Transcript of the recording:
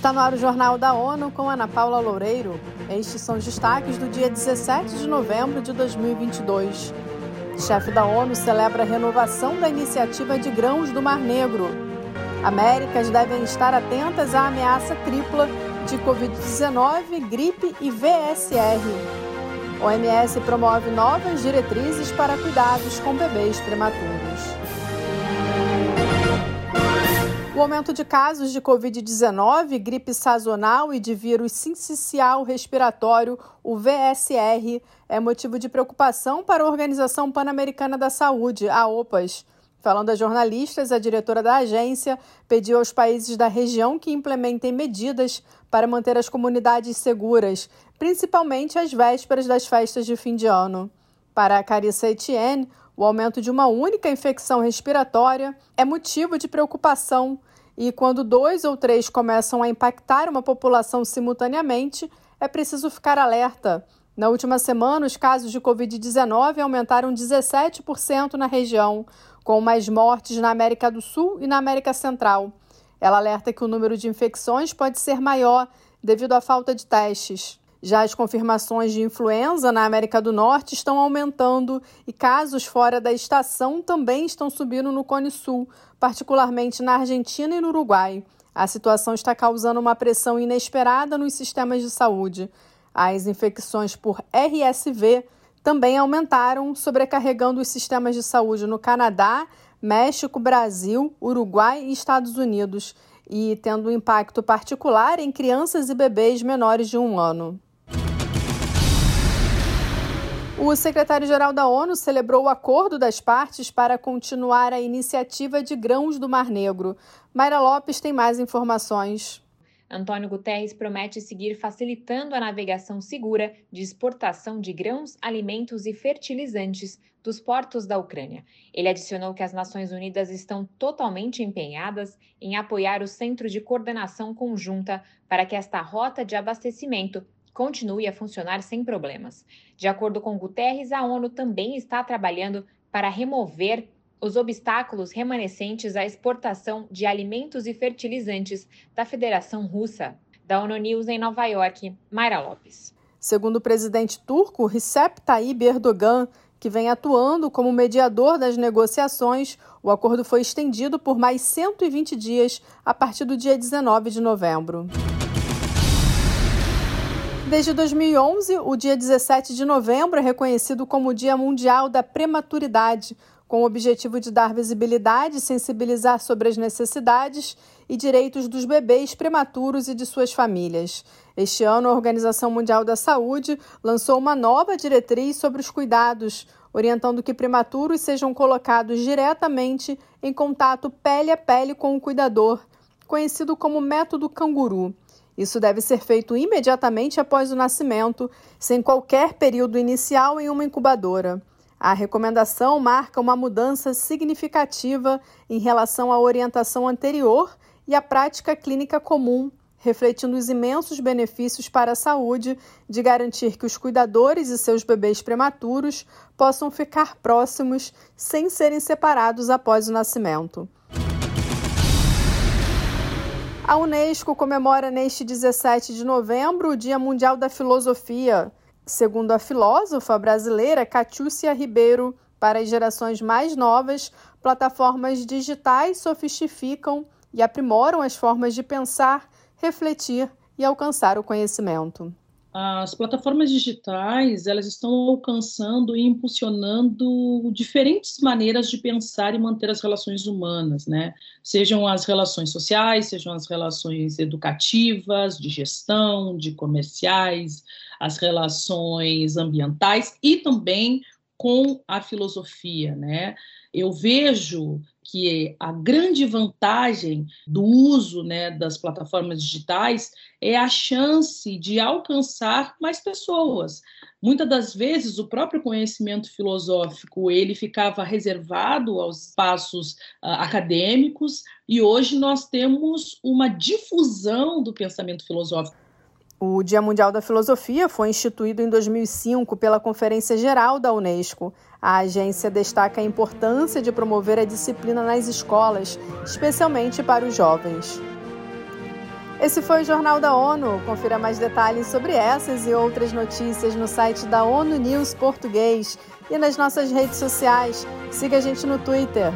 Está no ar o Jornal da ONU com Ana Paula Loureiro. Estes são os destaques do dia 17 de novembro de 2022. O chefe da ONU celebra a renovação da iniciativa de grãos do Mar Negro. Américas devem estar atentas à ameaça tripla de Covid-19, gripe e VSR. OMS promove novas diretrizes para cuidados com bebês prematuros. O aumento de casos de Covid-19, gripe sazonal e de vírus sincicial respiratório, o VSR, é motivo de preocupação para a Organização Pan-Americana da Saúde, a OPAS. Falando a jornalistas, a diretora da agência pediu aos países da região que implementem medidas para manter as comunidades seguras, principalmente às vésperas das festas de fim de ano. Para a Carissa Etienne, o aumento de uma única infecção respiratória é motivo de preocupação e quando dois ou três começam a impactar uma população simultaneamente, é preciso ficar alerta. Na última semana, os casos de Covid-19 aumentaram 17% na região, com mais mortes na América do Sul e na América Central. Ela alerta que o número de infecções pode ser maior devido à falta de testes. Já as confirmações de influenza na América do Norte estão aumentando e casos fora da estação também estão subindo no Cone Sul, particularmente na Argentina e no Uruguai. A situação está causando uma pressão inesperada nos sistemas de saúde. As infecções por RSV também aumentaram, sobrecarregando os sistemas de saúde no Canadá, México, Brasil, Uruguai e Estados Unidos, e tendo um impacto particular em crianças e bebês menores de um ano. O secretário-geral da ONU celebrou o acordo das partes para continuar a iniciativa de grãos do Mar Negro. Mayra Lopes tem mais informações. Antônio Guterres promete seguir facilitando a navegação segura de exportação de grãos, alimentos e fertilizantes dos portos da Ucrânia. Ele adicionou que as Nações Unidas estão totalmente empenhadas em apoiar o Centro de Coordenação Conjunta para que esta rota de abastecimento continue a funcionar sem problemas. De acordo com Guterres, a ONU também está trabalhando para remover os obstáculos remanescentes à exportação de alimentos e fertilizantes da Federação Russa. Da ONU News em Nova York, Mayra Lopes. Segundo o presidente turco Recep Tayyip Erdogan, que vem atuando como mediador das negociações, o acordo foi estendido por mais 120 dias a partir do dia 19 de novembro. Desde 2011, o dia 17 de novembro é reconhecido como o Dia Mundial da Prematuridade, com o objetivo de dar visibilidade e sensibilizar sobre as necessidades e direitos dos bebês prematuros e de suas famílias. Este ano, a Organização Mundial da Saúde lançou uma nova diretriz sobre os cuidados, orientando que prematuros sejam colocados diretamente em contato pele a pele com o cuidador, conhecido como método canguru. Isso deve ser feito imediatamente após o nascimento, sem qualquer período inicial em uma incubadora. A recomendação marca uma mudança significativa em relação à orientação anterior e à prática clínica comum, refletindo os imensos benefícios para a saúde de garantir que os cuidadores e seus bebês prematuros possam ficar próximos sem serem separados após o nascimento. A Unesco comemora neste 17 de novembro o Dia Mundial da Filosofia. Segundo a filósofa brasileira Catiúcia Ribeiro, para as gerações mais novas, plataformas digitais sofistificam e aprimoram as formas de pensar, refletir e alcançar o conhecimento as plataformas digitais elas estão alcançando e impulsionando diferentes maneiras de pensar e manter as relações humanas, né? Sejam as relações sociais, sejam as relações educativas, de gestão, de comerciais, as relações ambientais e também com a filosofia, né? Eu vejo que a grande vantagem do uso né, das plataformas digitais é a chance de alcançar mais pessoas. Muitas das vezes o próprio conhecimento filosófico ele ficava reservado aos espaços uh, acadêmicos e hoje nós temos uma difusão do pensamento filosófico. O Dia Mundial da Filosofia foi instituído em 2005 pela Conferência Geral da Unesco. A agência destaca a importância de promover a disciplina nas escolas, especialmente para os jovens. Esse foi o Jornal da ONU. Confira mais detalhes sobre essas e outras notícias no site da ONU News Português e nas nossas redes sociais. Siga a gente no Twitter.